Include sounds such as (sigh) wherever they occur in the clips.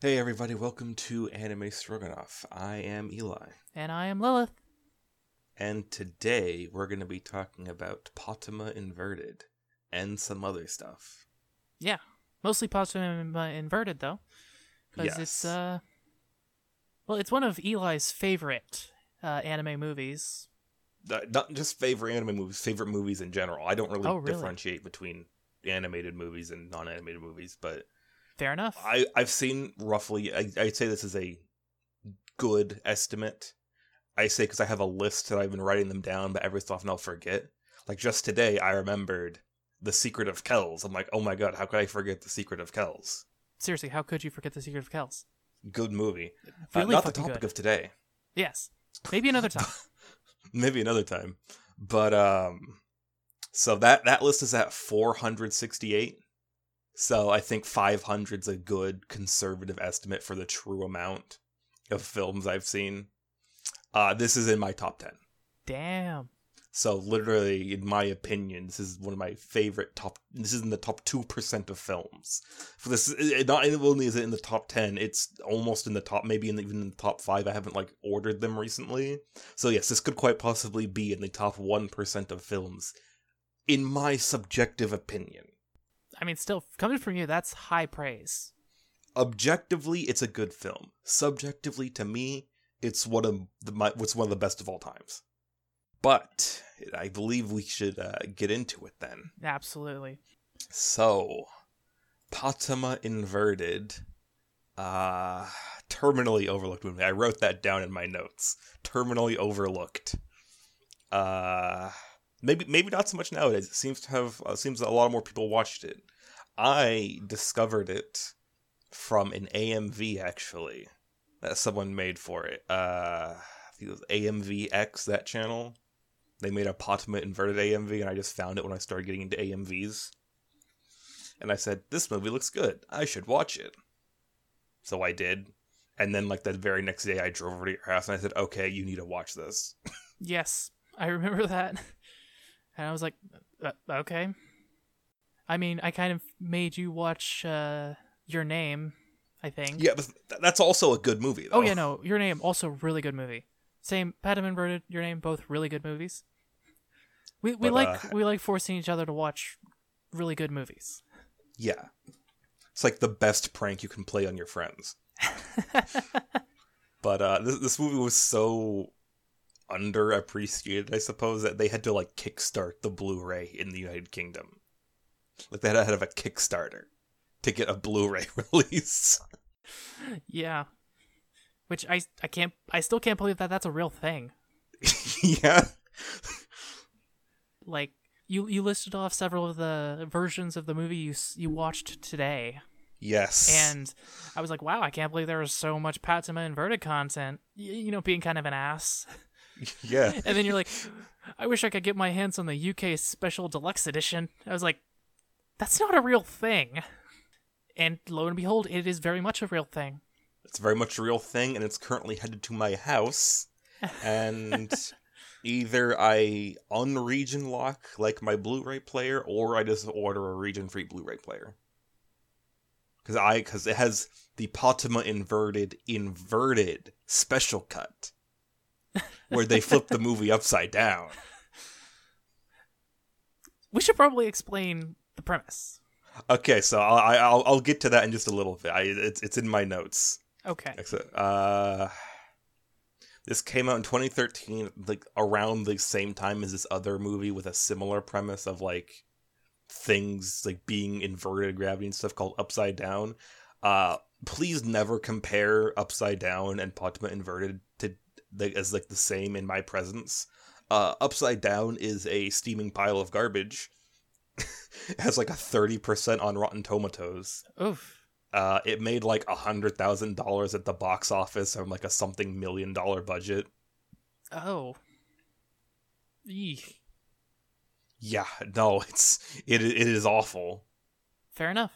Hey everybody, welcome to Anime Stroganoff. I am Eli, And I am Lilith. and today we're going to be talking about Patema Inverted and some other stuff. Yeah, mostly uh, inverted though, because Yes. it's uh, well, it's one of Eli's favorite uh, anime movies. Uh, Not just favorite anime movies, favorite movies in general. I don't really, Oh, really? differentiate between animated movies and non-animated movies, but Fair enough. I, I've seen roughly, I, I'd say this is a good estimate. I say because I have a list that I've been writing them down, but every so often I'll forget. Like just today, I remembered The Secret of Kells. I'm like, oh my god, how could I forget The Secret of Kells? Seriously, how could you forget the Secret of Kells? Good movie. Uh, not the topic good. of today. Yes, maybe another time. (laughs) Maybe another time. But um so that that list is at 468. So I think 500's a good conservative estimate for the true amount of films I've seen. Uh this is in my top 10. Damn. So literally in my opinion this is one of my favorite top this is in the top 2% of films. For this it, not only is it in the top 10, it's almost in the top maybe in the, even in the top 5. I haven't like ordered them recently. So yes, this could quite possibly be in the top 1% of films in my subjective opinion. I mean, still coming from you, that's high praise. Objectively, it's a good film. Subjectively to me, it's one of the my, what's one of the best of all times. But I believe we should uh, get into it then. Absolutely. So, Patema Inverted, uh, terminally overlooked movie. I wrote that down in my notes. Terminally overlooked. Uh, maybe maybe not so much nowadays. It seems to have uh, seems that a lot more people watched it. I discovered it from an AMV actually that someone made for it. Uh, I think it was AMVX that channel. They made a Patema Inverted AMV, and I just found it when I started getting into AMVs and I said, "This movie looks good. I should watch it." So I did, and then like that very next day, I drove over to your house and I said, "Okay, you need to watch this." (laughs) Yes, I remember that. (laughs) And I was like, uh, okay. I mean, I kind of made you watch uh, Your Name, I think. yeah, but th- that's also a good movie. Though. Oh yeah, no, Your Name also really good movie. Same, Patema Inverted, Your Name, both really good movies. We we But, like uh, we like forcing each other to watch really good movies. yeah. It's like the best prank you can play on your friends. (laughs) But uh, this this movie was so underappreciated, I suppose, that they had to like kickstart the Blu-ray in the United Kingdom. Like they had to have a Kickstarter to get a Blu-ray (laughs) release. yeah, which I I can't I still can't believe that that's a real thing. (laughs) yeah. Like you you listed off several of the versions of the movie you you watched today. Yes. And I was like, wow, I can't believe there was so much Patema inverted content. Y- you know, being kind of an ass. (laughs) (laughs) yeah. And then you're like, I wish I could get my hands on the UK special deluxe edition. I was like, that's not a real thing. And lo and behold, it is very much a real thing. It's very much a real thing, and it's currently headed to my house. And (laughs) either I unregion lock like my Blu-ray player, or I just order a region-free Blu-ray player. Because I, because it has the Patema inverted inverted special cut, where they flip the movie upside down. We should probably explain the premise. Okay, so I, I- I'll I'll get to that in just a little bit. I, it's it's in my notes. Okay. Excellent. Uh, this came out in 2013, like around the same time as this other movie with a similar premise of like things like being inverted gravity and stuff called Upside Down. Uh, please never compare Upside Down and Patema Inverted as like the same in my presence. Uh, Upside Down is a steaming pile of garbage. it (laughs) has like a 30% on Rotten Tomatoes. Oof. Uh, it made like a hundred thousand dollars at the box office on like a something million dollar budget. Oh. Eek. Yeah, no, it's it it is awful. Fair enough.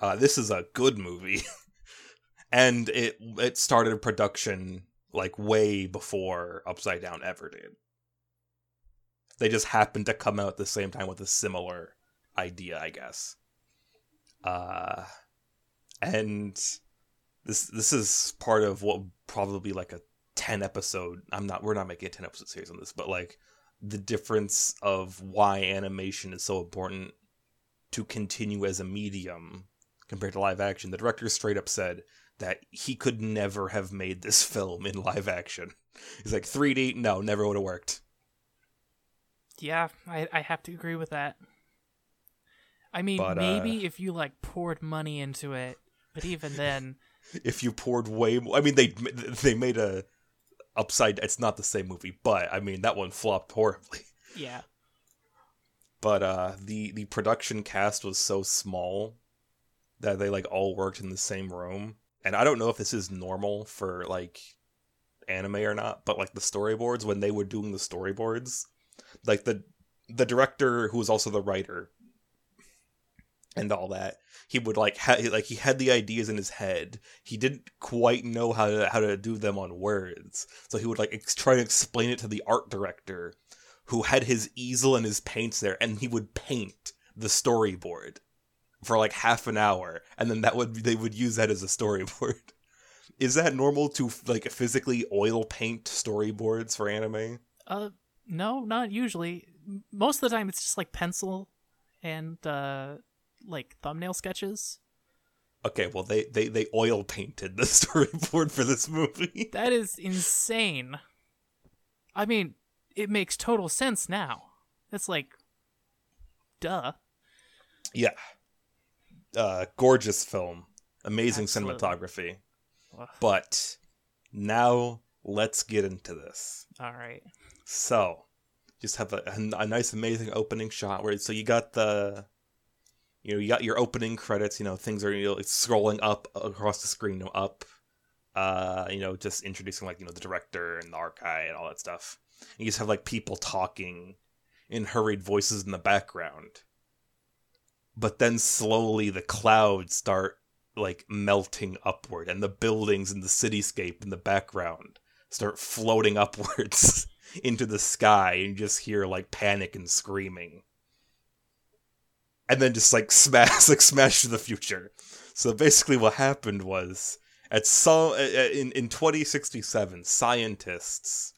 Uh, this is a good movie, (laughs) and it it started production like way before Upside Down ever did. They just happened to come out at the same time with a similar idea, I guess. Uh, and this this is part of what probably like a 10 episode i'm not we're not making a 10 episode series on this but like the difference of why animation is so important to continue as a medium compared to live action the director straight up said that he could never have made this (laughs) film in live action. He's like 3d no never would have worked. Yeah, I I have to agree with that. I mean, But, uh, maybe if you like poured money into it, but even then, (laughs) if you poured way more i mean they they made a upside it's not the same movie but i mean that one flopped horribly. (laughs) Yeah. but uh the the production cast was so small that they like all worked in the same room and i don't know if this is normal for like anime or not but like the storyboards when they were doing the storyboards like the the director who was also the writer and all that he would like ha- like he had the ideas in his head. He didn't quite know how to how to do them on words. So he would like ex- try to explain it to the art director who had his easel and his paints there and he would paint the storyboard for like half an hour and then that would they would use that as a storyboard (laughs) is that normal to like physically oil paint storyboards for anime Uh, no, not usually. Most of the time, it's just like pencil and uh, like thumbnail sketches. okay well they they they oil painted the (laughs) storyboard for this movie (laughs) That is insane. I mean, it makes total sense now. It's like, duh. yeah uh gorgeous film amazing Absolutely. cinematography Ugh. but now let's get into this All right. So, just have a, a nice, amazing opening shot where so you got the, you know, you got your opening credits. You know, things are you know it's scrolling up across the screen, you know, up. Uh, you know, just introducing like you know the director and the archive and all that stuff. And you just have like people talking in hurried voices in the background. But then slowly the clouds start like melting upward, and the buildings and the cityscape in the background start floating (laughs) upwards into the sky and just hear like panic and screaming. And then just like (laughs) smash like smash to the future. So basically what happened was at some uh, uh, in in 2067 scientists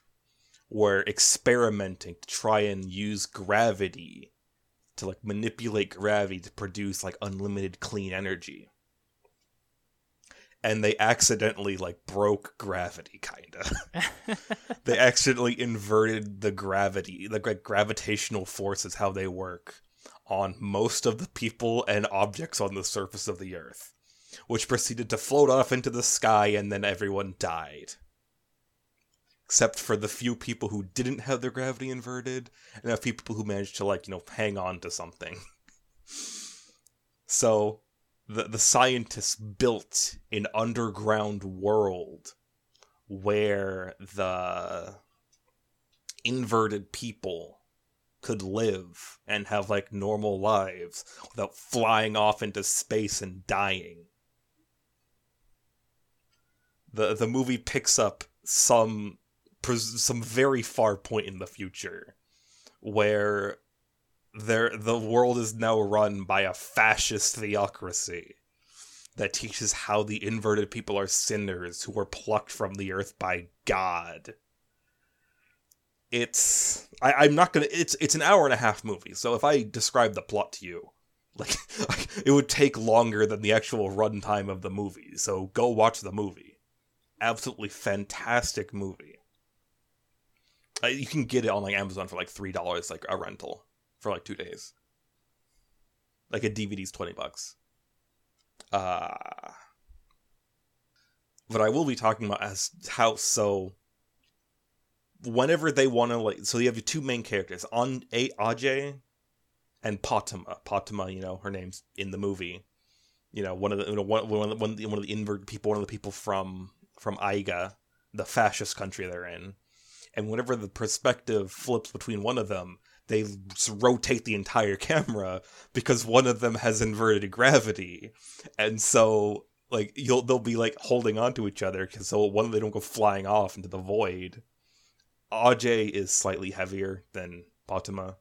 were experimenting to try and use gravity to like manipulate gravity to produce like unlimited clean energy and they accidentally like broke gravity kinda (laughs) they accidentally inverted the gravity, the like, gravitational forces, how they work on most of the people and objects on the surface of the Earth, which proceeded to float off into the sky, and then everyone died. Except for the few people who didn't have their gravity inverted, and few people who managed to, like, you know, hang on to something. so, the, the scientists built an underground world where the inverted people could live and have like normal lives without flying off into space and dying. The the movie picks up some pres- some very far point in the future where there the world is now run by a fascist theocracy that teaches how the inverted people are sinners who were plucked from the earth by God. It's I, I'm not gonna it's it's an hour and a half movie, so if I describe the plot to you, like (laughs) it would take longer than the actual runtime of the movie. So go watch the movie. Absolutely fantastic movie. Uh, you can get it on like Amazon for like three dollars, like a rental for like two days. Like a DVD's twenty bucks. Uh, but I will be talking about as how so. Whenever they want to like, so you have your two main characters, on a Ajay, and Patema. Patema, you know, her name's in the movie. You know, one of the you know one one one of the, one of the inverted people, one of the people from from Aiga, the fascist country they're in. And whenever the perspective flips between one of them, they rotate the entire camera because one of them has inverted gravity, and so like you'll they'll be like holding on to each other because so one of them don't go flying off into the void. Aj is slightly heavier than Patema,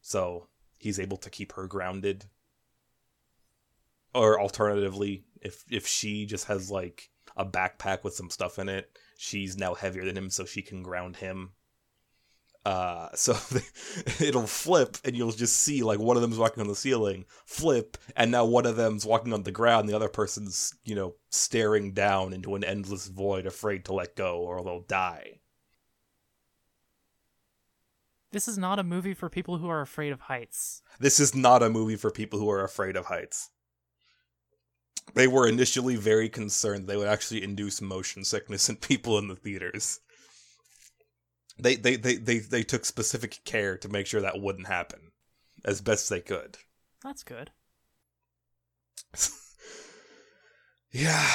so he's able to keep her grounded. Or alternatively, if if she just has like a backpack with some stuff in it. She's now heavier than him, so she can ground him. Uh, (laughs) so (laughs) it'll flip, and you'll just see like one of them's walking on the ceiling, flip, and now one of them's walking on the ground. The other person's, you know, staring down into an endless void, afraid to let go, or they'll die. This is not a movie for people who are afraid of heights. This is not a movie for people who are afraid of heights. They were initially very concerned they would actually induce motion sickness in people in the theaters. They they, they, they they took specific care to make sure that wouldn't happen as best they could. That's good. (laughs) yeah.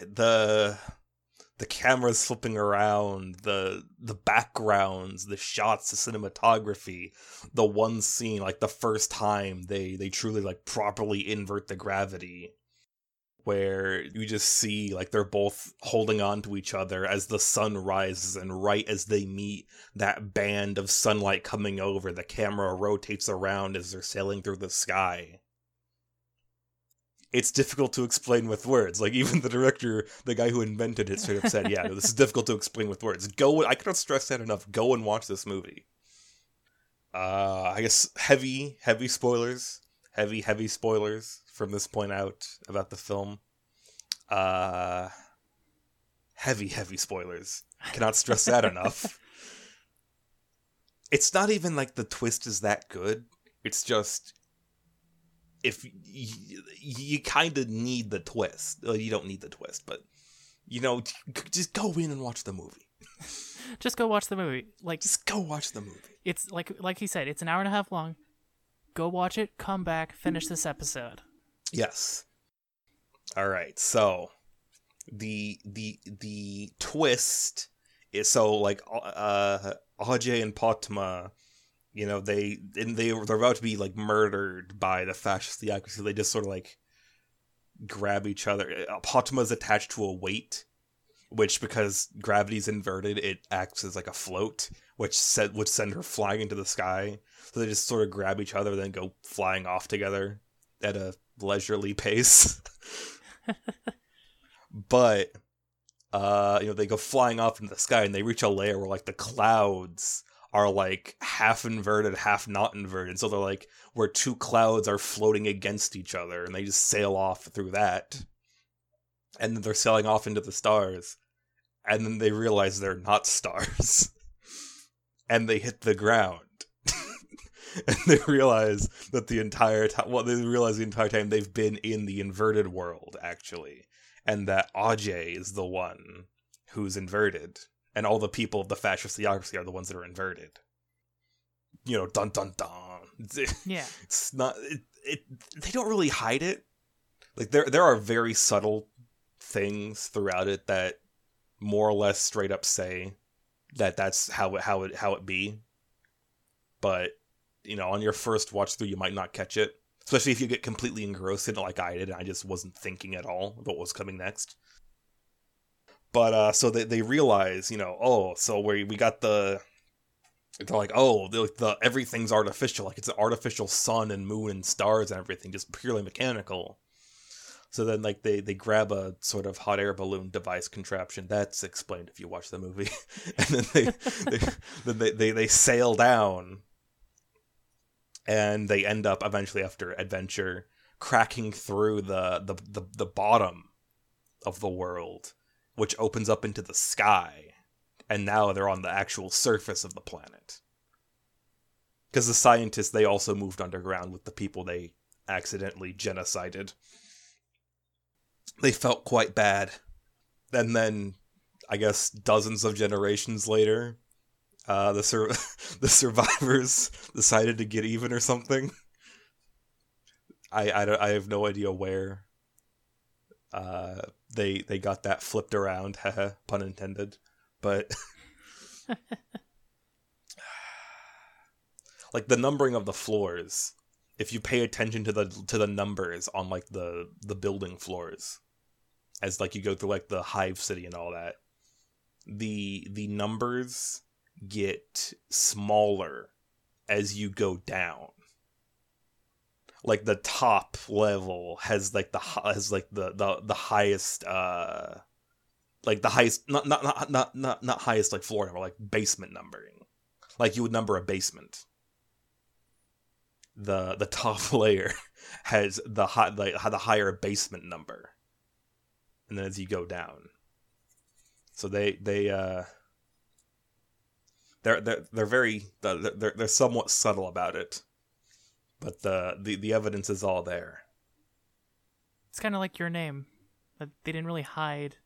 The the cameras flipping around, the the backgrounds, the shots, the cinematography, the one scene, like the first time they they truly like properly invert the gravity where you just see like they're both holding on to each other as the sun rises and right as they meet that band of sunlight coming over the camera rotates around as they're sailing through the sky. It's difficult to explain with words. Like (laughs) even the director the guy who invented it straight up said yeah this is (laughs) difficult to explain with words. Go i cannot stress that enough. Go and watch this movie. Uh i guess heavy heavy spoilers. Heavy heavy spoilers from this point out about the film. Uh, heavy, heavy spoilers. Cannot stress that enough. (laughs) It's not even like the twist is that good. It's just if you, you kind of need the twist. Well, you don't need the twist, but you know, just go in and watch the movie. (laughs) just go watch the movie. Like, just go watch the movie. It's like, like he said, it's an hour and a half long. Go watch it. Come back. Finish this episode. Yes. All right. So the the the twist is so like uh Ajay and Patema, you know, they and they they're about to be like murdered by the fascist theocracy. They just sort of like grab each other. Uh, Patema's attached to a weight, which because gravity's inverted, it acts as like a float, which set would send her flying into the sky. So they just sort of grab each other, then go flying off together at a leisurely pace. (laughs) but uh, you know, they go flying off into the sky and they reach a layer where like the clouds are like half inverted, half not inverted. So they're like where two clouds are floating against each other and they just sail off through that. And then they're sailing off into the stars. And then they realize they're not stars. (laughs) and they hit the ground. (laughs) and they realize that the entire time, well, they realize the entire time they've been in the inverted world, actually, and that Ajay is the one who's inverted, and all the people of the fascist theocracy are the ones that are inverted. You know, dun dun dun. (laughs) Yeah, it's not. It, it. They don't really hide it. Like there, there are very subtle things throughout it that more or less straight up say that that's how it how it how it be. But you know, on your first watch through, you might not catch it, especially if you get completely engrossed in it like I did. And I just wasn't thinking at all about what was coming next. But uh, so they they realize, you know, oh, so we we got the. They're like, oh, the, the everything's artificial. Like it's an artificial sun and moon and stars and everything, just purely mechanical. So then, like they they grab a sort of hot air balloon device contraption. That's explained if you watch the movie. (laughs) and then they, they then they, they they sail down and they end up eventually after adventure cracking through the, the the, the bottom of the world which opens up into the sky. And now they're on the actual surface of the planet. Because the scientists they also moved underground with the people they accidentally genocided. They felt quite bad. And then i guess dozens of generations later uh, the sur- (laughs) the survivors decided to get even or something. I, I, don't, I have no idea where uh, they they got that flipped around, (laughs) pun intended. But (laughs) (sighs) like the numbering of the floors, if you pay attention to the to the numbers on like the the building floors, as like you go through like the hive city and all that, the the numbers get smaller as you go down. like the top level has like the has like the the the highest uh like the highest not not not not not, not highest like floor number like basement numbering. Like you would number a basement. The the top (laughs) layer has the high like the higher basement number. And then as you go down. So they they uh they're they're they're very they're they're, they're somewhat subtle about it but the, the the evidence is all there. It's kind of like your name. That they didn't really hide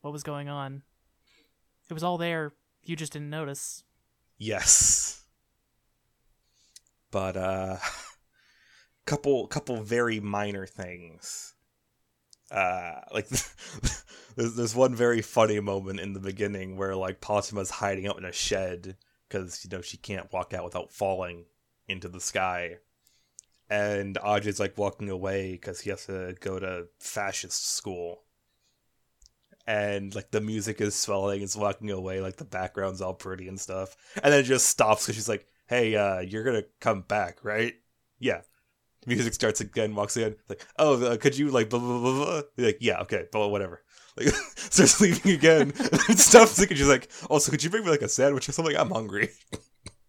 what was going on. It was all there. You just didn't notice. Yes. But uh (laughs) couple couple very minor things. Uh like (laughs) there's there's one very funny moment in the beginning where like Patema's hiding out in a shed cuz you know she can't walk out without falling into the sky and Ajay's like walking away because he has to go to fascist school. And like the music is swelling, it's walking away, like the background's all pretty and stuff. And then it just stops because she's like, Hey, uh, you're gonna come back, right? Yeah. Music starts again, walks in, like, oh, uh, could you like blah blah blah blah? Like, yeah, okay, but whatever. Like, (laughs) starts leaving again, (laughs) and stops. And she's like, also, could you bring me like a sandwich or something? I'm hungry.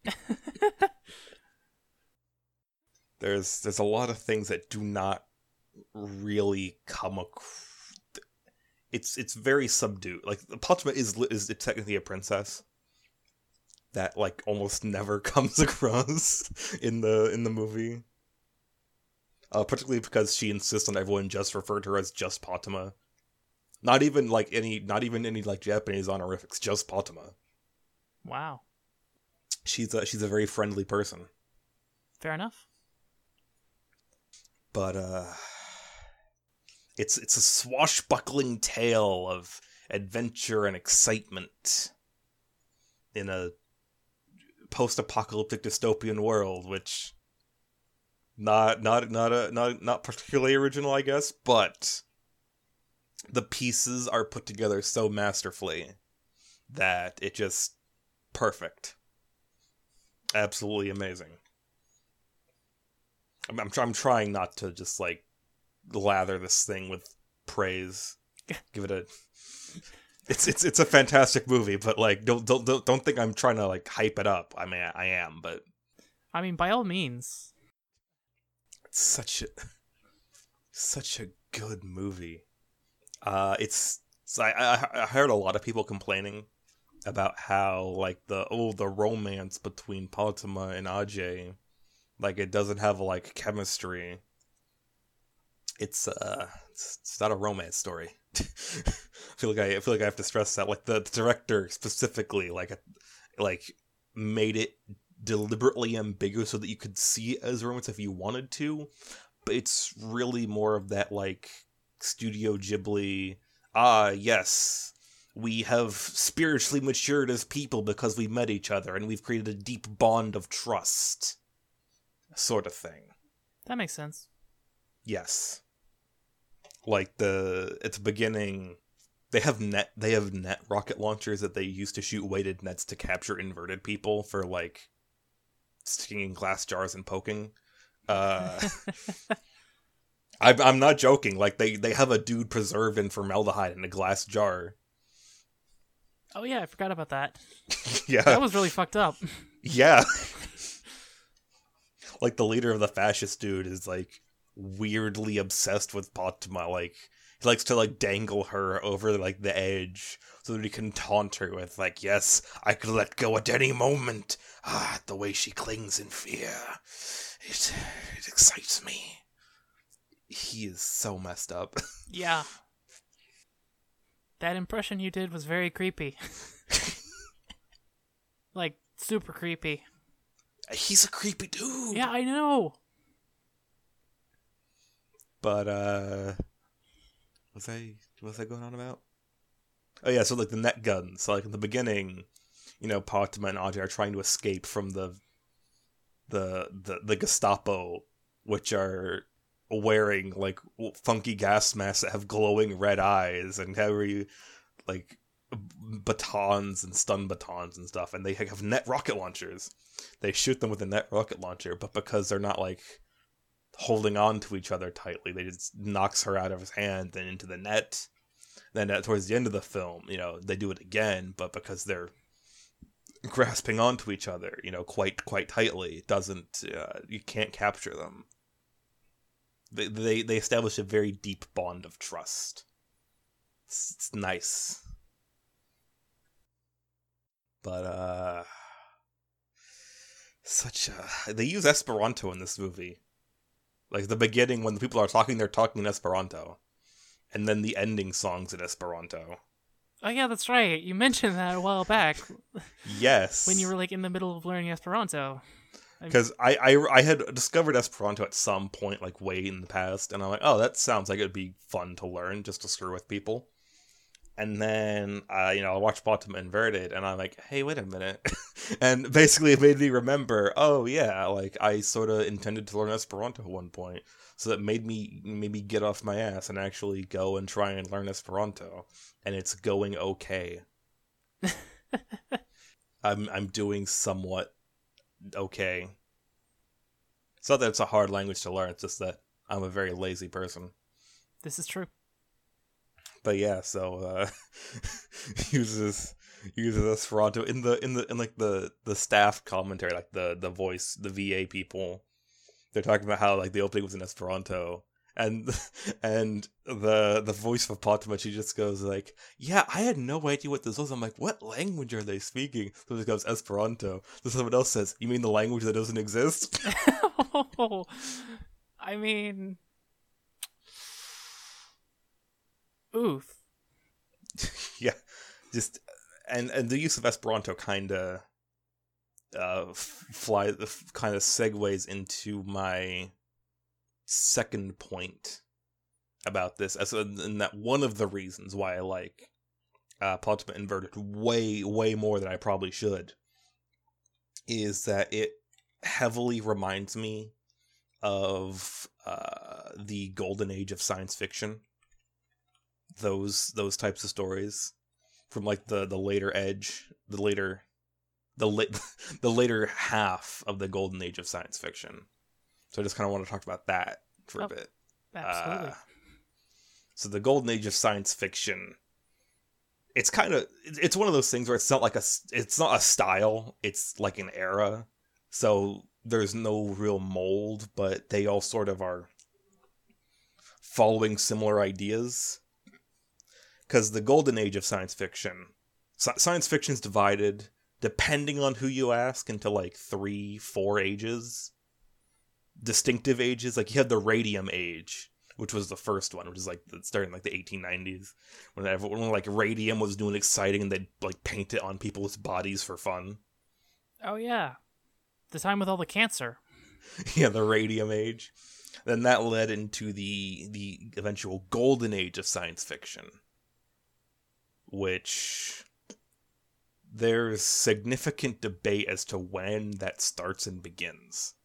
(laughs) there's there's a lot of things that do not really come across. It's it's very subdued. Like Patema is is technically a princess that like almost never comes across in the in the movie. Uh, particularly because she insists on everyone just refer to her as just Patema. Not even like any, not even any like Japanese honorifics, just Patema. Wow. She's a she's a very friendly person. Fair enough but uh it's it's a swashbuckling tale of adventure and excitement in a post-apocalyptic dystopian world which not not not a not not particularly original i guess but the pieces are put together so masterfully that it just perfect absolutely amazing I'm, I'm, I'm trying not to just like lather this thing with praise. (laughs) Give it a. It's it's it's a fantastic movie, but like don't don't don't don't think I'm trying to like hype it up. I mean I am, but I mean by all means. It's such a such a good movie. Uh, it's, I, I heard a lot of people complaining about how like the oh the romance between Patema and Ajay like it doesn't have like chemistry. It's uh, it's, it's not a romance story. (laughs) I feel like I, I, feel like I have to stress that. Like the, the director specifically, like like made it deliberately ambiguous so that you could see it as romance if you wanted to, but it's really more of that like Studio Ghibli. Ah, yes, we have spiritually matured as people because we've met each other and we've created a deep bond of trust sort of thing. That makes sense. Yes. Like the at the beginning they have net they have net rocket launchers that they use to shoot weighted nets to capture inverted people for like sticking in glass jars and poking. Uh (laughs) (laughs) I'm I'm not joking. Like they they have a dude preserved in formaldehyde in a glass jar. Oh yeah, I forgot about that. (laughs) yeah. That was really fucked up. Yeah (laughs) like the leader of the fascist dude is like weirdly obsessed with Patema. Like he likes to like dangle her over like the edge so that he can taunt her with like, "Yes, I could let go at any moment." Ah, the way she clings in fear, it it excites me. He is so messed up. (laughs) yeah. That impression you did was very creepy. (laughs) like super creepy. He's a creepy dude. Yeah, I know. But uh was I was I going on about? Oh yeah, so like the net guns. So like in the beginning, you know, Patema and Ajay are trying to escape from the the the, the Gestapo, which are wearing like funky gas masks that have glowing red eyes and carry like batons and stun batons and stuff, and they have net rocket launchers. They shoot them with a net rocket launcher, but because they're not like holding on to each other tightly. They just knocks her out of his hand and into the net. Then at, towards the end of the film, you know, they do it again, but because they're grasping onto each other, you know, quite quite tightly, doesn't uh, you can't capture them. They, they they establish a very deep bond of trust. It's, it's nice. But uh such a they use Esperanto in this movie. Like the beginning when the people are talking they're talking in Esperanto. And then the ending songs in Esperanto. Oh yeah, that's right. You mentioned that a while back Yes. when you were like in the middle of learning Esperanto. Because I, I I had discovered Esperanto at some point, like way in the past, and I'm like, oh, that sounds like it'd be fun to learn just to screw with people. And then, uh, you know, I watched Patema Inverted, and I'm like, hey, wait a minute. (laughs) and basically, it made me remember, oh yeah, like I sort of intended to learn Esperanto at one point, so that made me maybe get off my ass and actually go and try and learn Esperanto, and it's going okay. (laughs) I'm I'm doing somewhat okay. It's not that it's a hard language to learn, it's just that I'm a very lazy person. This is true. But yeah, so uh (laughs) uses uses Esperanto in the in the in like the the staff commentary, like the the voice, the VA people. They're talking about how like the opening was in Esperanto. And (laughs) and the the voice of Patema, she just goes like, "Yeah, I had no idea what this was." I'm like, "What language are they speaking?" So it goes Esperanto. So someone else says, "You mean the language that doesn't exist?" oh, (laughs) (laughs) I mean, oof. yeah, just and and the use of Esperanto kind of uh fly the kind of segues into my second point about this as and that one of the reasons why I like uh Patema Inverted way way more than I probably should is that it heavily reminds me of uh the golden age of science fiction. Those those types of stories from like the the later edge the later the late (laughs) the later half of the golden age of science fiction so i just kind of want to talk about that for Oh, a bit. Absolutely. Uh, so the golden age of science fiction it's kind of it's one of those things where it's not like a it's not a style it's like an era. So there's no real mold but they all sort of are following similar ideas. Because the golden age of science fiction sci- science fiction's divided depending on who you ask into like three four ages distinctive ages like you had the radium age which was the first one which is like the, starting like the 1890s when everyone when, like radium was doing exciting and they'd like paint it on people's bodies for fun. Oh yeah, the time with all the cancer. (laughs) yeah the radium age. Then that led into the the eventual golden age of science fiction which there's significant debate as to when that starts and begins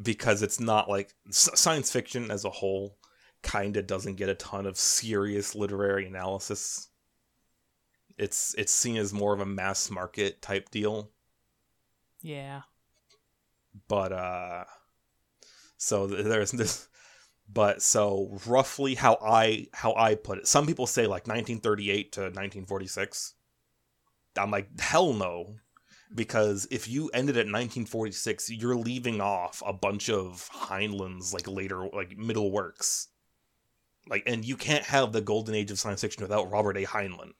because it's not like science fiction as a whole kind of doesn't get a ton of serious literary analysis. It's it's seen as more of a mass market type deal. Yeah. but uh so there's this but so roughly how i how i put it some people say like 1938 to 1946 i'm like hell no because if you ended at 1946 you're leaving off a bunch of heinlein's like later like middle works like and you can't have the golden age of science fiction without robert a heinlein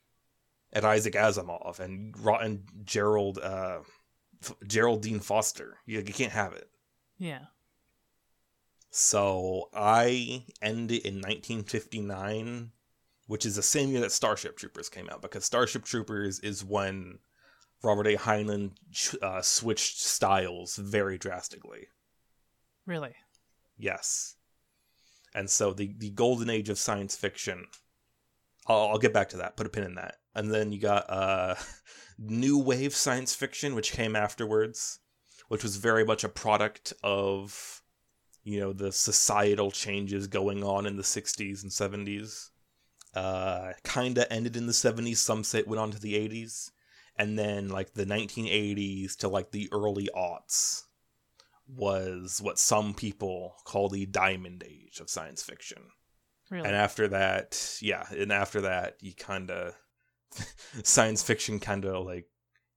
and isaac asimov and Ro- and gerald uh F- Geraldine Foster. You, you can't have it. Yeah. So I ended in 1959, which is the same year that Starship Troopers came out, because Starship Troopers is when Robert A. Heinlein uh, switched styles very drastically. Really. Yes. And so the, the golden age of science fiction, I'll, I'll get back to that, put a pin in that. And then you got uh, (laughs) new wave science fiction, which came afterwards, which was very much a product of, you know, the societal changes going on in the 60s and 70s. Uh, kind of ended in the 70s, some say it went on to the 80s. And then, like, the 1980s to, like, the early aughts was what some people call the diamond age of science fiction. Really? And after that, yeah, and after that, you kind of (laughs) science fiction kind of like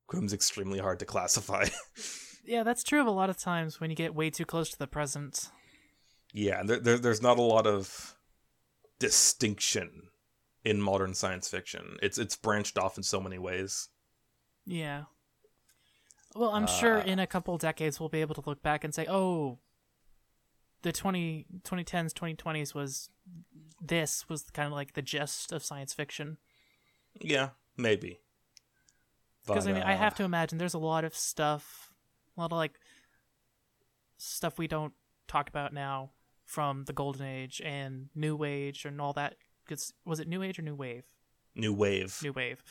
becomes extremely hard to classify. (laughs) yeah, that's true of a lot of times when you get way too close to the present. yeah, there, there, there's not a lot of distinction in modern science fiction. It's it's branched off in so many ways. Yeah. Well, I'm sure Uh, in a couple decades we'll be able to look back and say, "Oh, the 20 2010s, 2020s was this was kind of like the gist of science fiction." Yeah, maybe. Because I mean, I uh, have to imagine there's a lot of stuff, a lot of like stuff we don't talk about now from the golden age and new age and all that. Cause was it new age or new wave? new wave. New wave.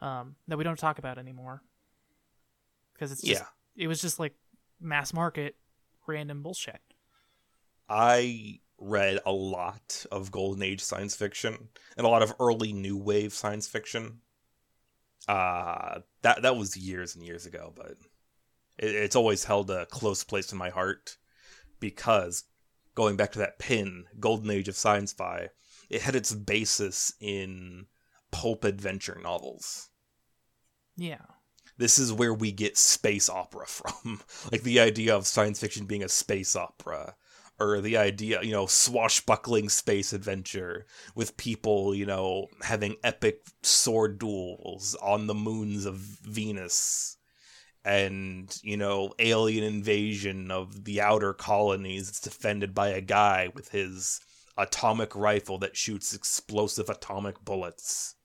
Um, that we don't talk about anymore. Because it's just, yeah, it was just like mass market random bullshit. I read a lot of golden age science fiction and a lot of early new wave science fiction. Uh that that was years and years ago, but it, it's always held a close place in my heart because going back to that pin, golden age of science fi, it had its basis in pulp adventure novels. Yeah. this is where we get space opera (laughs) from. like the idea of science fiction being a space opera, or the idea, you know, swashbuckling space adventure with people, you know, having epic sword duels on the moons of Venus. And, you know, alien invasion of the outer colonies that's defended by a guy with his atomic rifle that shoots explosive atomic bullets.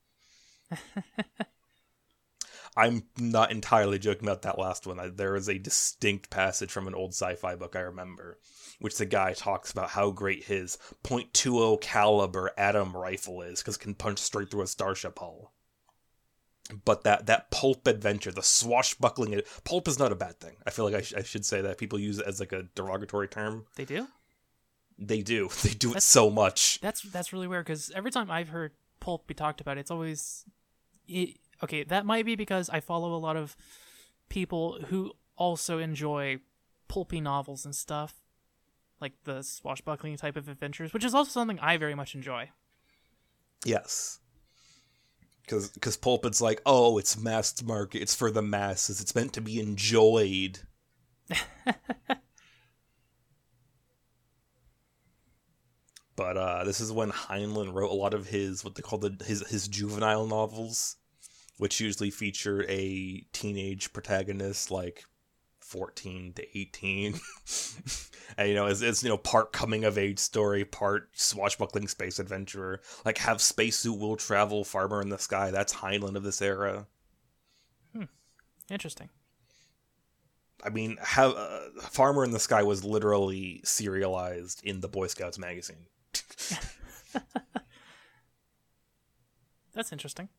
I'm not entirely joking about that last one. I, there is a distinct passage from an old sci-fi book I remember, which the guy talks about how great his .20 caliber atom rifle is because it can punch straight through a starship hull. But that that pulp adventure, the swashbuckling, pulp is not a bad thing. I feel like I, sh- I should say that people use it as like a derogatory term. They do? They do. (laughs) They do it so much. That's that's really weird because every time I've heard pulp be talked about, it's always it, okay. That might be because I follow a lot of people who also enjoy pulpy novels and stuff, like the swashbuckling type of adventures, which is also something I very much enjoy. Yes. Because because pulp, it's like, oh, it's mass market. It's for the masses. It's meant to be enjoyed. (laughs) but uh, this is when Heinlein wrote a lot of his what they call the his his juvenile novels, which usually feature a teenage protagonist like 14 to 18 (laughs) and you know it's, it's you know part coming of age story part swashbuckling space adventurer like have spacesuit will travel farmer in the sky. That's heinlein of this era. Interesting. i mean have uh, farmer in the sky was literally serialized in the boy scouts magazine (laughs) That's interesting.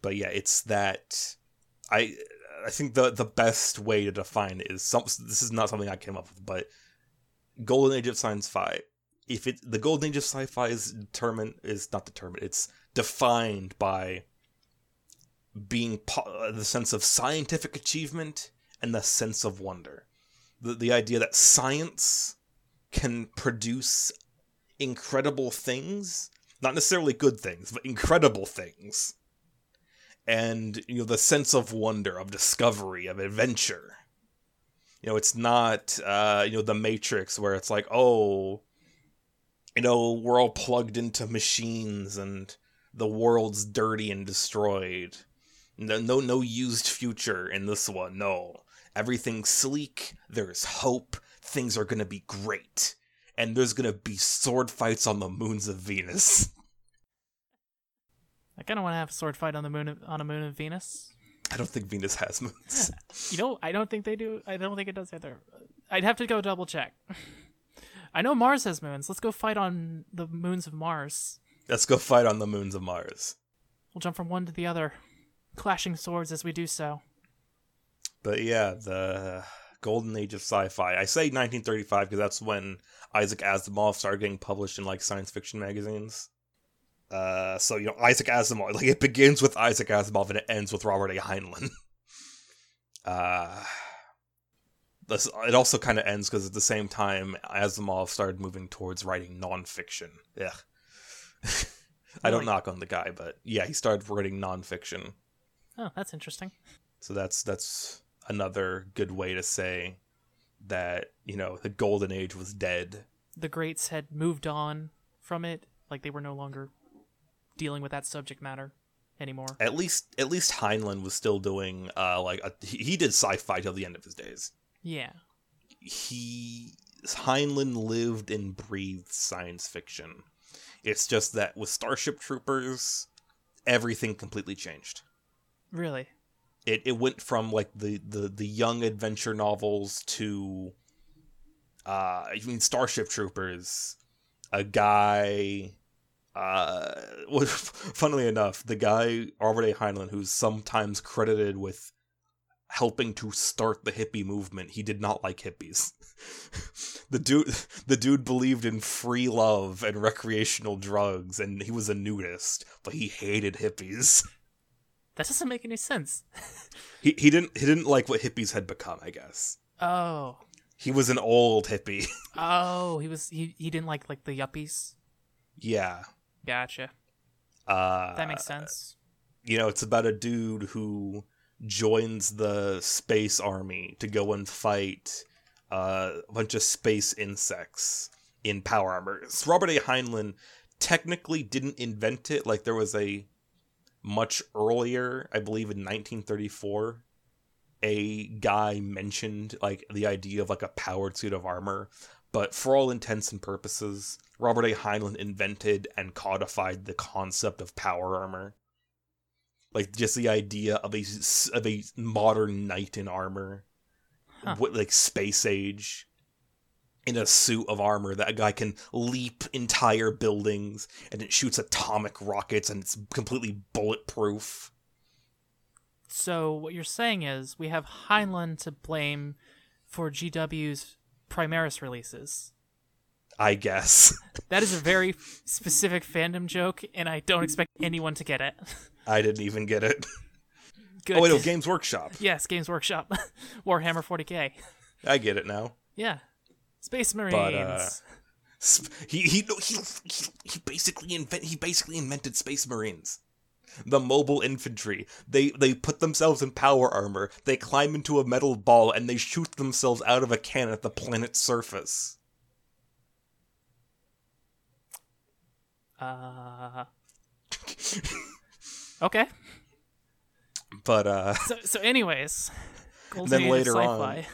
but yeah it's that i i think the the best way to define it is some this is not something i came up with but golden age of science fi if it the golden age of sci-fi is determined is not determined it's defined by being po- uh, the sense of scientific achievement and the sense of wonder the, the idea that science can produce incredible things not necessarily good things but incredible things. And you know the sense of wonder of discovery of adventure. You know it's not uh you know the matrix where it's like oh you know we're all plugged into machines and the world's dirty and destroyed. No no, no used future in this one no. Everything's sleek there's hope things are gonna be great and there's gonna be sword fights on the moons of venus I kind of want to have a sword fight on the moon of, on a moon of Venus. i don't think venus has moons (laughs) You know, I don't think they do. I don't think it does either. I'd have to go double check. (laughs) I know Mars has moons. Let's go fight on the moons of Mars. let's go fight on the moons of mars We'll jump from one to the other, clashing swords as we do so. But yeah, the golden age of sci-fi. I say 1935 because that's when Isaac Asimov started getting published in like science fiction magazines. Uh, so you know Isaac Asimov, like it begins with Isaac Asimov and it ends with Robert A. Heinlein. (laughs) uh, this- it also kind of ends because at the same time, Asimov started moving towards writing nonfiction. Yeah. (laughs) I don't knock on the guy, but yeah, he started writing nonfiction. Oh, that's interesting. So that's that's another good way to say that you know the golden age was dead. The greats had moved on from it, like they were no longer dealing with that subject matter anymore. At least at least Heinlein was still doing uh like a, he he did sci-fi till the end of his days. Yeah. He Heinlein lived and breathed science fiction. It's just that with Starship Troopers, everything completely changed. Really? It it went from like the the the young adventure novels to uh I mean Starship Troopers, a guy uh well, (laughs) funnily enough, the guy Robert A. Heinlein who's sometimes credited with helping to start the hippie movement, he did not like hippies. (laughs) the dude the dude believed in free love and recreational drugs and he was a nudist, but he hated hippies. (laughs) That doesn't make any sense. He he didn't he didn't like what hippies had become, I guess. Oh. He was an old hippie. (laughs) Oh, he was he, he didn't like like the yuppies. yeah. Gotcha. Uh That makes sense. you know, it's about a dude who joins the space army to go and fight uh, a bunch of space insects in power armor. Robert A. Heinlein technically didn't invent it. Like there was a much earlier, I believe in 1934, a guy mentioned like the idea of like a powered suit of armor. But for all intents and purposes, Robert A. Heinlein invented and codified the concept of power armor like just the idea of a of a modern knight in armor, Huh. what like space age, in a suit of armor that a guy can leap entire buildings and it shoots atomic rockets and it's completely bulletproof. So what you're saying is we have Heinlein to blame for GW's Primaris releases. I guess (laughs) That is a very specific fandom joke, and I don't expect anyone to get it. I didn't even get it. (laughs) Good. Oh wait, no, Games Workshop. yes, Games Workshop, (laughs) Warhammer 40k. I get it now. Yeah, Space Marines. But, uh, (laughs) He he no, he he, he basically invent he basically invented Space Marines. The mobile infantry. They they put themselves in power armor. They climb into a metal ball and they shoot themselves out of a cannon at the planet's surface. Uh. (laughs) Okay. But uh So so anyways, (laughs) Then later on-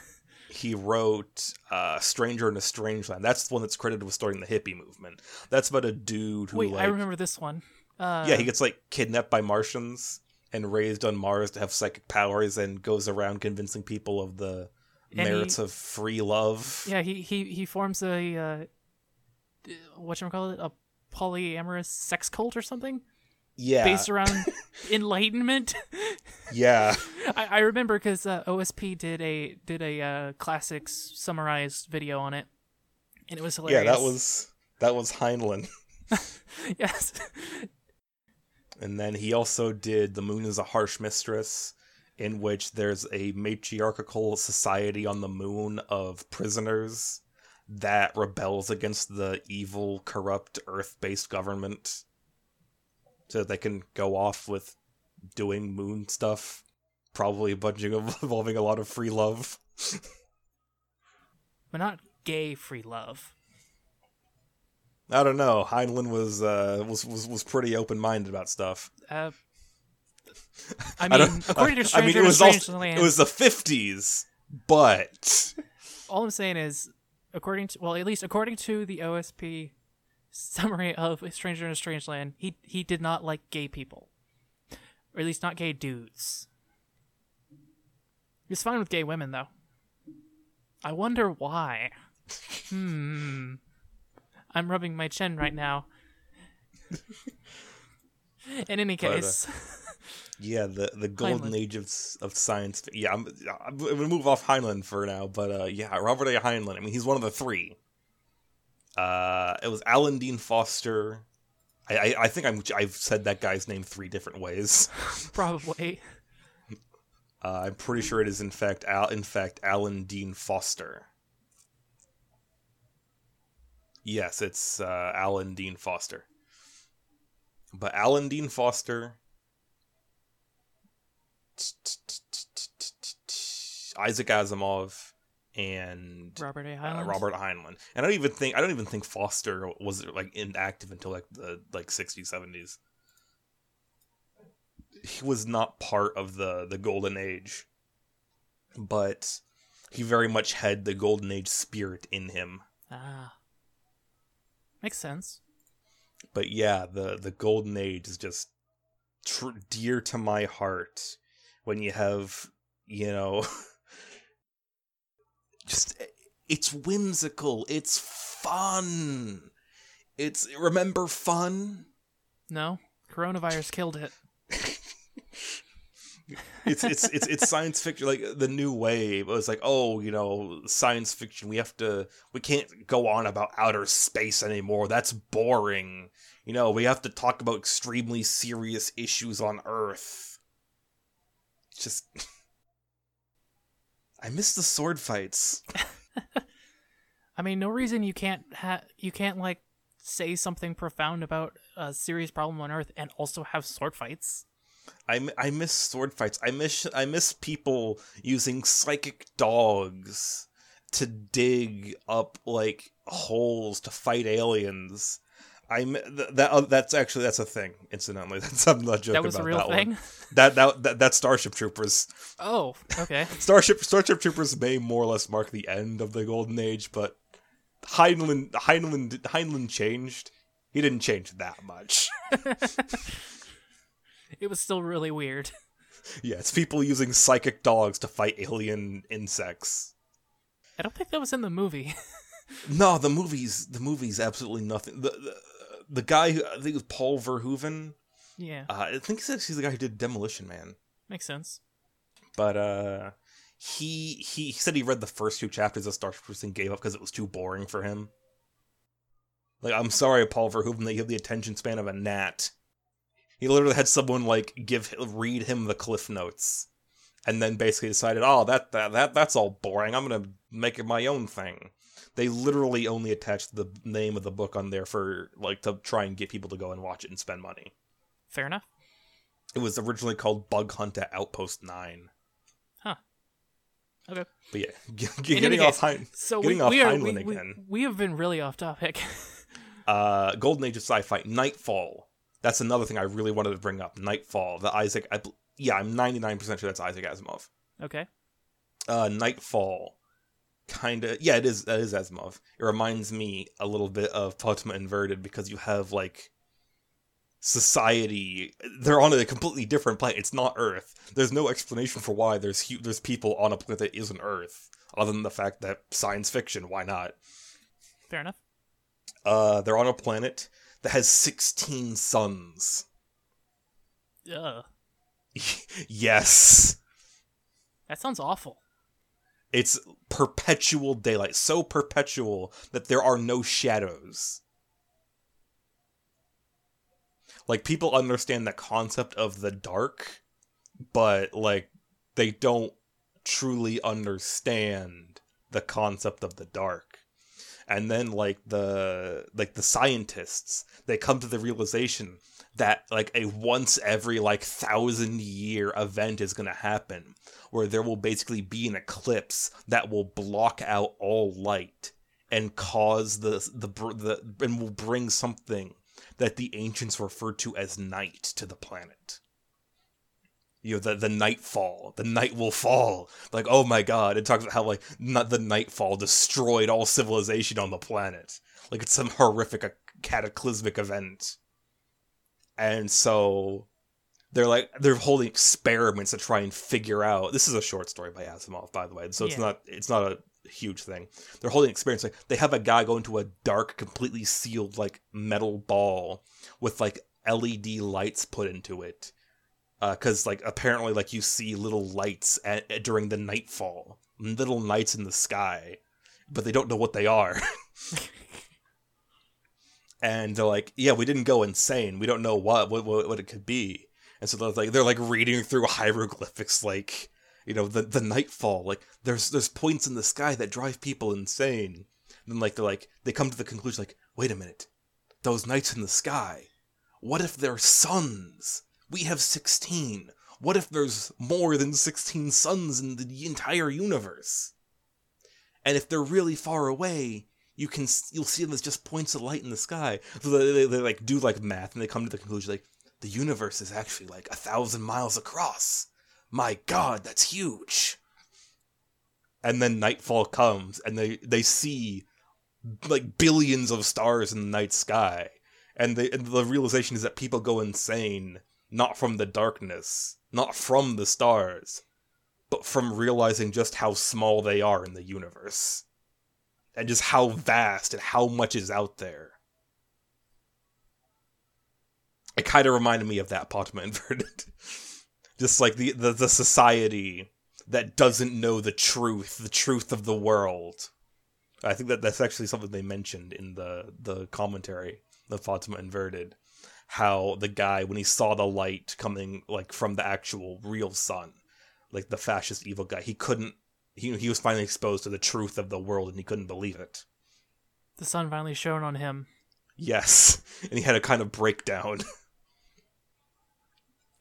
he wrote uh Stranger in a Strange Land. That's the one that's credited with starting the hippie movement. That's about a dude who Wait, like I remember this one. Uh, Yeah, he gets like kidnapped by Martians and raised on Mars to have psychic powers and goes around convincing people of the And he- merits of free love. Yeah, he he he forms a uh, what you call it a polyamorous sex cult or something Yeah. based around (laughs) enlightenment. yeah. I, I remember because uh, OSP did a did a uh, classics summarized video on it, and it was hilarious Yeah, that was that was Heinlein. (laughs) yes. And then he also did The Moon is a Harsh Mistress, in which there's a matriarchal society on the moon of prisoners that rebels against the evil, corrupt, earth based government. So they can go off with doing moon stuff. Probably a bunch of (laughs) involving a lot of free love. (laughs) but not gay free love. I don't know. Heinlein was uh, was, was was pretty open minded about stuff. Uh, (laughs) I I mean, don't- according to I mean, it was Strange also, Land, it was the fifties, but all I'm saying is, according to well, at least according to the OSP summary of Stranger in a Strange Land, he he did not like gay people, or at least not gay dudes. He was fine with gay women though. I wonder why. hmm. I'm rubbing my chin right now. (laughs) In any But, uh, case, (laughs) yeah, the the golden Heinlein. age of of science. Yeah, I'm, I'm gonna move off Heinlein for now, but uh, yeah, Robert A. Heinlein. I mean, he's one of the three. Uh, it was Alan Dean Foster. I, I, I think I'm I've said that guy's name three different ways. (laughs) probably. Uh, I'm pretty sure it is in fact Al- in fact Alan Dean Foster. Yes, it's uh, Alan Dean Foster. But Alan Dean Foster, Isaac Asimov, and Robert A. uh, Heinlein. Robert Heinlein. And I don't even think I don't even think Foster was like inactive until like the like 60s 70s. He was not part of the the golden age. But he very much had the golden age spirit in him. Ah. Makes sense. But yeah, the the golden age is just tr- dear to my heart when you have, you know, (laughs) just it's whimsical, it's fun. It's remember fun? No, coronavirus killed it. (laughs) It's it's it's it's science fiction like the new wave. It was like, "Oh, you know, science fiction, we have to we can't go on about outer space anymore. That's boring." You know, we have to talk about extremely serious issues on Earth. It's just (laughs) I miss the sword fights. (laughs) I mean, no reason you can't ha- you can't like say something profound about a serious problem on Earth and also have sword fights. I, m- I miss sword fights. I miss I miss people using psychic dogs to dig up like holes to fight aliens. I that uh, that's actually that's a thing. Incidentally, (laughs) that's I'm not joking that was about a real that thing. one. (laughs) That, that that that's Starship Troopers. Oh, okay. (laughs) Starship Starship Troopers may more or less mark the end of the golden age, but Heinlein Heinlein Heinlein changed. He didn't change that much. it was still really weird. yeah, it's people using psychic dogs to fight alien insects. I don't think that was in the movie. No, the movies the movies absolutely nothing. The the, the guy who I think it was Paul Verhoeven. yeah, Uh, I think he said he's the guy who did Demolition Man. makes sense. But uh he he, he said he read the first two chapters of Star Trek and gave up because it was too boring for him. Like I'm sorry, Paul Verhoeven, that you have the attention span of a gnat. He literally had someone like give read him the cliff notes, and then basically decided, oh that that, that that's all boring. I'm gonna make it my own thing. They literally only attached the name of the book on there for like to try and get people to go and watch it and spend money. Fair enough. It was originally called Bug Hunt at Outpost Nine. Huh. Okay. But yeah, (laughs) g- In g- getting case, off Hein- So Getting we, off we are Heinlein we, we, again. we have been really off topic. (laughs) uh, Golden Age of Sci-Fi, Nightfall. That's another thing I really wanted to bring up. Nightfall, the Isaac. I, yeah, I'm 99% sure that's Isaac Asimov. okay. Uh, Nightfall, kind of. Yeah, it is. That is Asimov. It reminds me a little bit of Patema Inverted because you have like society. They're on a completely different planet. It's not Earth. There's no explanation for why there's hu- there's people on a planet that isn't Earth, other than the fact that science fiction. Why not? Fair enough. Uh, they're on a planet that has 16 suns. yeah (laughs) yes. That sounds awful. It's perpetual daylight, so perpetual that there are no shadows. Like people understand the concept of the dark, but like they don't truly understand the concept of the dark. And then like the like the scientists, they come to the realization that like a once every like thousand year event is going to happen where there will basically be an eclipse that will block out all light and cause the the the and will bring something that the ancients referred to as night to the planet. You know, the the nightfall, the night will fall. Like, oh my god! It talks about how like not the nightfall destroyed all civilization on the planet. Like it's some horrific, uh, cataclysmic event. And so they're like they're holding experiments to try and figure out this is a short story by asimov by the way so it's Yeah. not it's not a huge thing they're holding experiments like they have a guy go into a dark completely sealed like metal ball with like led lights put into it Uh, because like apparently like you see little lights at, during the nightfall little lights in the sky but they don't know what they are. (laughs) And they're like yeah we didn't go insane. We don't know what what, what, what it could be. And so they're like they're like reading through (laughs) hieroglyphics like you know the the nightfall like there's there's points in the sky that drive people insane. And then like they're like they come to the conclusion like wait a minute. Those nights in the sky. What if they're suns we have 16 what if there's more than 16 suns in the entire universe? And if they're really far away you can you'll see them as just points of light in the sky. So they, they, they like do like math and they come to the conclusion like the universe is actually like a thousand miles across. My god, that's huge. And then nightfall comes and they they see like billions of stars in the night sky. And, they, and the realization is that people go insane not from the darkness, not from the stars, but from realizing just how small they are in the universe. And just how vast and how much is out there. It kind of reminded me of that Patema Inverted. (laughs) just like the, the the society that doesn't know the truth, the truth of the world. I think that that's actually something they mentioned in the the commentary of Patema Inverted. How the guy, when he saw the light coming like from the actual real sun, like the fascist evil guy, he couldn't. He he was finally exposed to the truth of the world, and he couldn't believe it. The sun finally shone on him. Yes, (laughs) and he had a kind of breakdown. (laughs)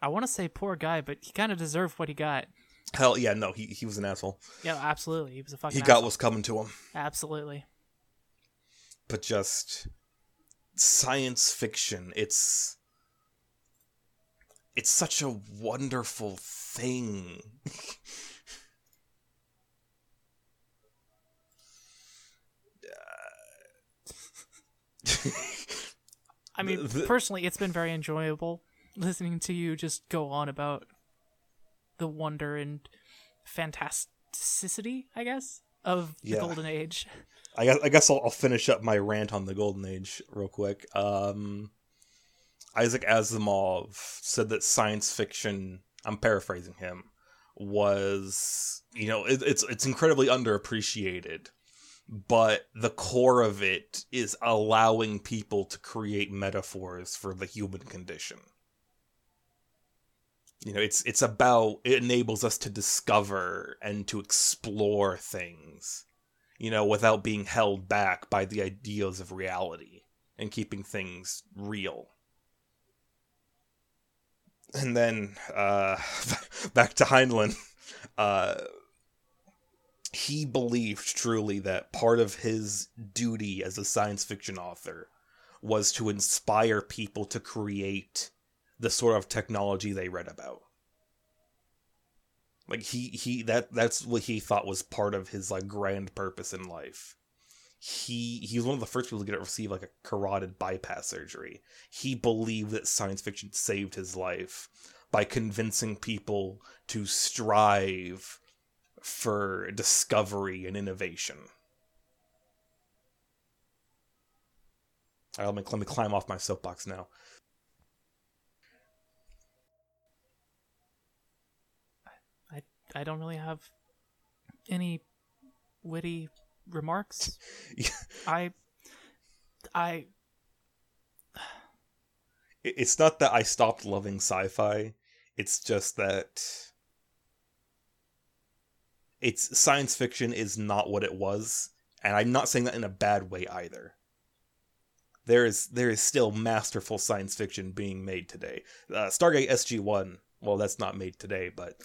I want to say poor guy, but he kind of deserved what he got. Hell yeah, no, he he was an asshole. Yeah, absolutely. He was a fucking. He asshole. got what's coming to him. Absolutely. But just science fiction, it's it's such a wonderful thing. I mean, The- personally, it's been very enjoyable listening to you just go on about the wonder and fantasticity, I guess, of the Yeah. golden age. I guess I guess I'll, I'll finish up my rant on the Golden Age real quick. Um, Isaac Asimov said that science fiction. I'm paraphrasing him. Was you know it, it's it's incredibly underappreciated, but the core of it is allowing people to create metaphors for the human condition. You know, it's it's about it enables us to discover and to explore things you know, without being held back by the ideas of reality and keeping things real. And then, uh, (laughs) back to Heinlein, (laughs) uh, he believed truly that part of his duty as a science fiction author was to inspire people to create the sort of technology they read about. Like he he that that's what he thought was part of his like grand purpose in life. He he was one of the first people to get it receive like a carotid bypass surgery. He believed that science fiction saved his life by convincing people to strive for discovery and innovation. Right let me, let me climb off my soapbox now I don't really have any witty remarks. (laughs) Yeah. I, I, it's not that I stopped loving sci-fi. It's just that it's science fiction is not what it was, and I'm not saying that in a bad way either. There is there is still masterful science fiction being made today. Uh, Stargate SG One, well, that's not made today, but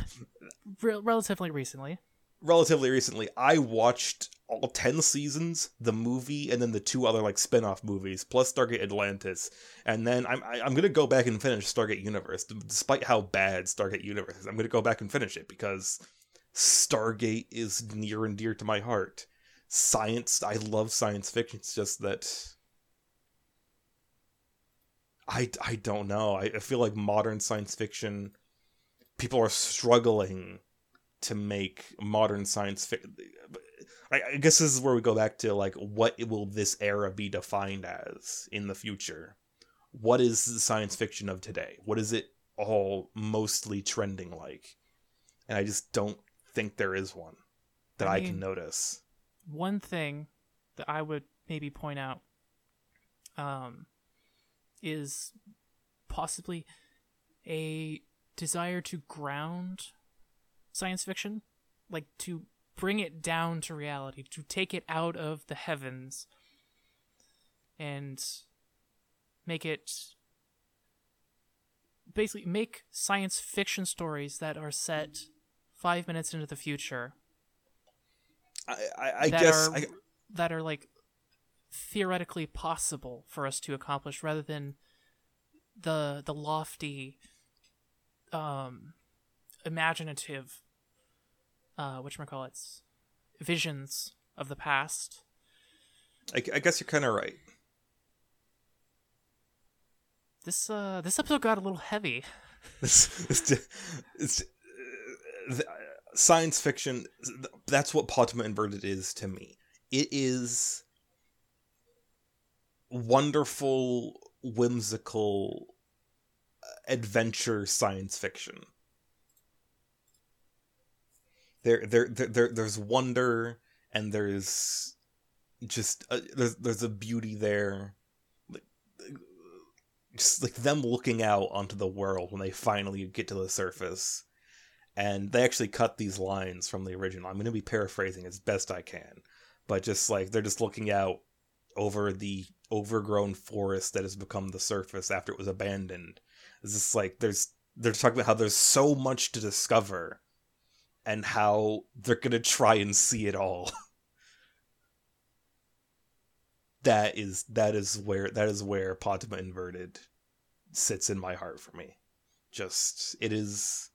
(laughs) re- relatively recently. relatively recently i watched all 10 seasons the movie and then the two other like spin-off movies plus stargate atlantis. And then i'm I, i'm gonna go back and finish stargate universe despite how bad stargate universe is. I'm gonna go back and finish it because stargate is near and dear to my heart. Science i love science fiction. It's just that i i don't know i, I feel like modern science fiction people are struggling to make modern science fiction. I, I guess this is where we go back to like, what will this era be defined as in the future? What is the science fiction of today? What is it all mostly trending like? And I just don't think there is one that I I, can notice. One thing that I would maybe point out um, is possibly a desire to ground science fiction, like to bring it down to reality, to take it out of the heavens and make it basically make science fiction stories that are set five minutes into the future. I, I, I guess are I, that are like theoretically possible for us to accomplish rather than the the lofty um imaginative uh which call it visions of the past I, I guess you're kind of right. this uh this episode got a little heavy It's, it's, it's, uh, the- science fiction. That's what Patema Inverted is to me. It is wonderful, whimsical uh, adventure science fiction. There, there, there, there there's wonder and there's just a, there's there's a beauty there. Like, just like them looking out onto the world when they finally get to the surface. And they actually cut these lines from the original. I'm going to be paraphrasing as best I can, but just like they're just looking out over the overgrown forest that has become the surface after it was abandoned. It's just like there's they're talking about how there's so much to discover and how they're to try and see it all. (laughs) that is that is where that is where Patema Inverted sits in my heart for me. Just it is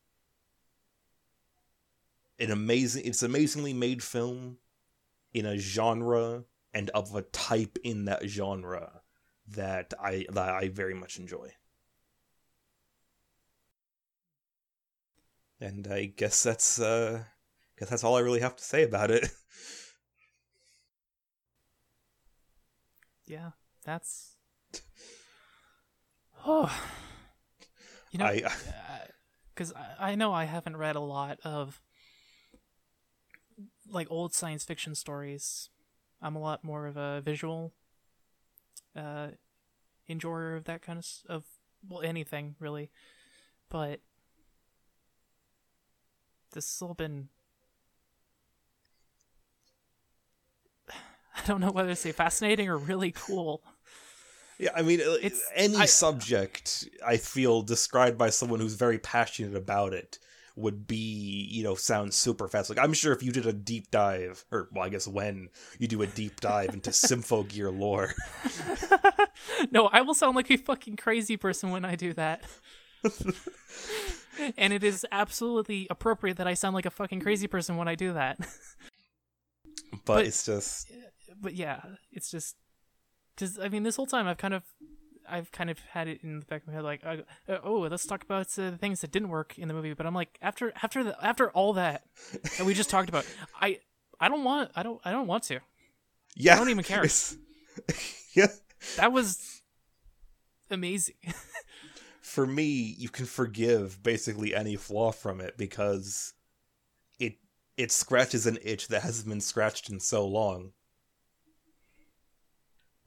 an amazing it's amazingly made film in a genre and of a type in that genre that I that I very much enjoy. And I guess that's uh guess that's all I really have to say about it. (laughs) yeah that's (sighs) oh you know I because I, I know I haven't read a lot of like old science fiction stories. I'm a lot more of a visual uh, enjoyer of that kind of of well anything really, but this has all been. (sighs) I don't know whether to say fascinating or really cool. Yeah, I mean, uh, It's- any I- subject I feel described by someone who's very passionate about it would be, you know, sound super fast. Like I'm sure if you did a deep dive, or well, I guess when you do a deep dive into (laughs) Symphogear lore, (laughs) no, I will sound like a fucking crazy person when I do that. (laughs) and it is absolutely appropriate that I sound like a fucking crazy person when I do that. but, But- it's just uh, but yeah, it's just because I mean, this whole time I've kind of, I've kind of had it in the back of my head, like, uh, uh, oh, let's talk about uh, the things that didn't work in the movie. But I'm like, after after the after all that that we just talked about, (laughs) I I don't want I don't I don't want to. yeah, I don't even care. (laughs) yeah, That was amazing. (laughs) for me, you can forgive basically any flaw from it because it it scratches an itch that hasn't been scratched in so long.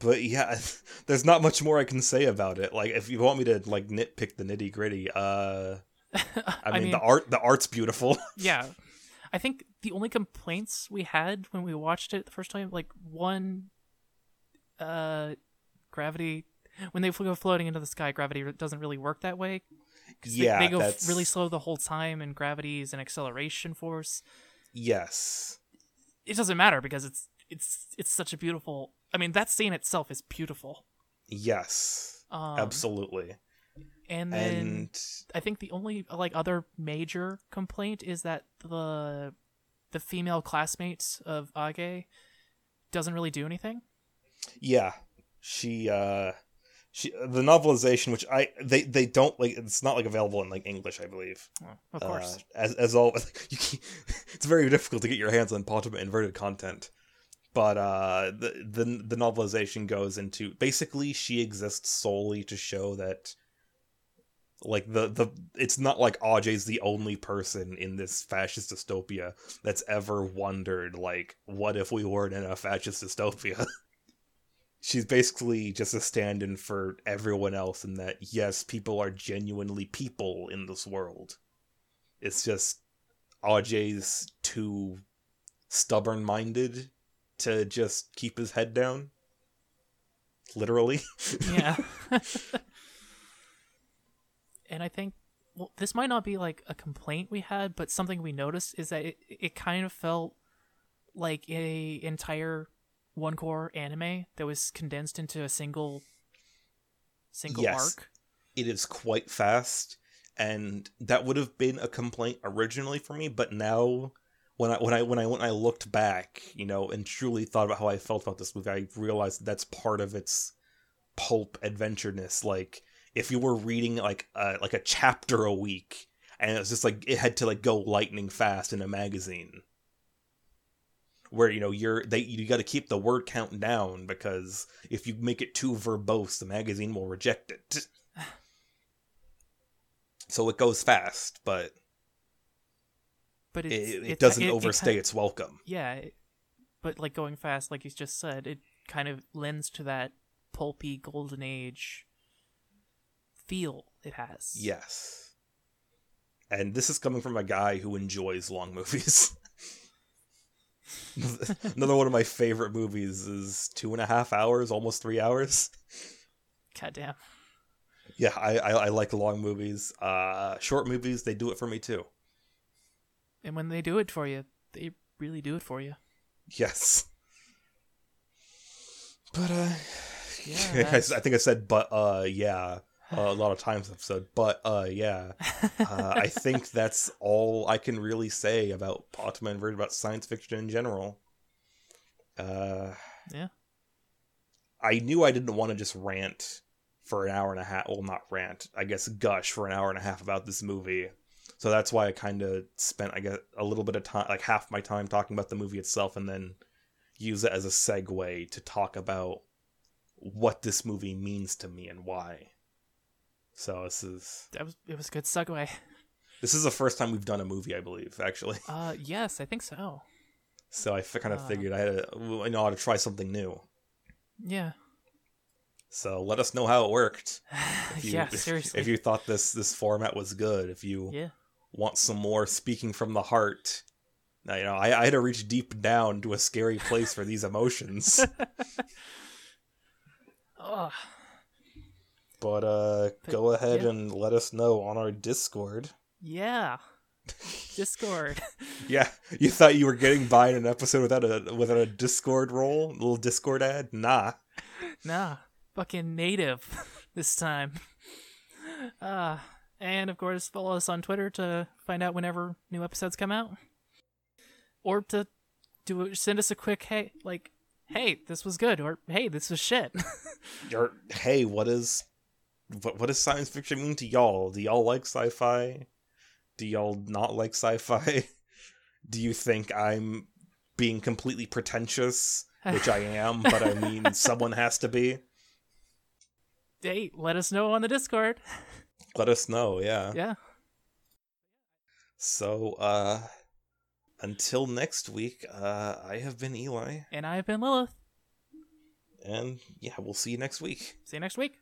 But yeah, (laughs) there's not much more I can say about it. Like, if you want me to like nitpick the nitty gritty, uh, (laughs) I mean, the art, the art's beautiful. (laughs) yeah i think the only complaints we had when we watched it the first time like one uh gravity when they go floating into the sky gravity doesn't really work that way 'Cause they- yeah, they, go that's really slow the whole time and gravity is an acceleration force Yes, it doesn't matter because it's it's it's such a beautiful i mean that scene itself is beautiful yes, um, absolutely. and then And I think the only like other major complaint is that the the female classmates of Age doesn't really do anything. yeah, she, uh, she, the novelization, which I they they don't like, it's not like available in like English, I believe. of course. Uh, as as all, (laughs) you (laughs) it's very difficult to get your hands on Patema inverted content. But uh, the the the novelization goes into basically she exists solely to show that, like the the it's not like Age's the only person in this fascist dystopia that's ever wondered like what if we weren't in a fascist dystopia. (laughs) She's basically just a stand-in for everyone else, in that yes, people are genuinely people in this world. It's just Age's too stubborn minded to just keep his head down. Literally. (laughs) yeah. (laughs) and I think well, this might not be like a complaint we had, but something we noticed is that it, it kind of felt like a entire one core anime that was condensed into a single single Yes. arc. it is quite fast and that would have been a complaint originally for me but now when I when I when I when I looked back, you know, and truly thought about how I felt about this movie, I realized that's part of its pulp adventureness. Like if you were reading like a, like a chapter a week, and it's just like it had to like go lightning fast in a magazine, where you know you're they you got to keep the word count down because if you make it too verbose, the magazine will reject it. (sighs) so it goes fast, but But it, it's, it, doesn't it- it overstay ki- its welcome. yeah, but like going fast, like you just said, it kind of lends to that pulpy golden age feel it has. Yes. And this is coming from a guy who enjoys long movies. (laughs) Another one of my favorite movies is two and a half hours, almost three hours. Goddamn. Yeah, I, I, I like long movies. Uh, short movies, they do it for me too. And when they do it for you, they really do it for you. Yes. But, uh, Yeah, (laughs) I, I think I said, but, uh, yeah, uh, a lot of times episode. But, uh, yeah. uh, I (laughs) think that's all I can really say about Patema Inverted about science fiction in general. Uh, Yeah. I knew I didn't want to just rant for an hour and a half. Well, not rant, I guess gush for an hour and a half about this movie. So that's why I kind of spent, I guess, a little bit of time, like half my time talking about the movie itself, and then use it as a segue to talk about what this movie means to me and why. So this is That was it was a good segue. this is the first time we've done a movie, I believe, actually. Uh, yes, I think so. So I kind of Ah. figured I had to, I know how to try something new. Yeah. So let us know how it worked. (laughs) If you, yeah, if- seriously. If you thought this this format was good, if you Yeah. Want some more speaking from the heart, now, you know, I, I had to reach deep down to a scary place for these emotions. (laughs) Ugh. but uh, But, go ahead yeah. and let us know on our Discord. Yeah. Discord. (laughs) (laughs) Yeah, you thought you were getting by in an episode without a without a Discord role, a little Discord ad? Nah. nah. Fucking native this time. Uh and of course follow us on Twitter to find out whenever new episodes come out. Or to do send us a quick hey like hey, this was good or hey, this was shit. (laughs) Or hey, what is what what does science fiction mean to y'all? Do y'all like sci-fi? Do y'all not like sci-fi? (laughs) Do you think I'm being completely pretentious, which I am, but I mean (laughs) someone has to be? hey, let us know on the Discord. Let us know, yeah. Yeah. So uh until next week, uh I have been Eli, And I've been Lilith. and yeah, we'll see you next week. See you next week.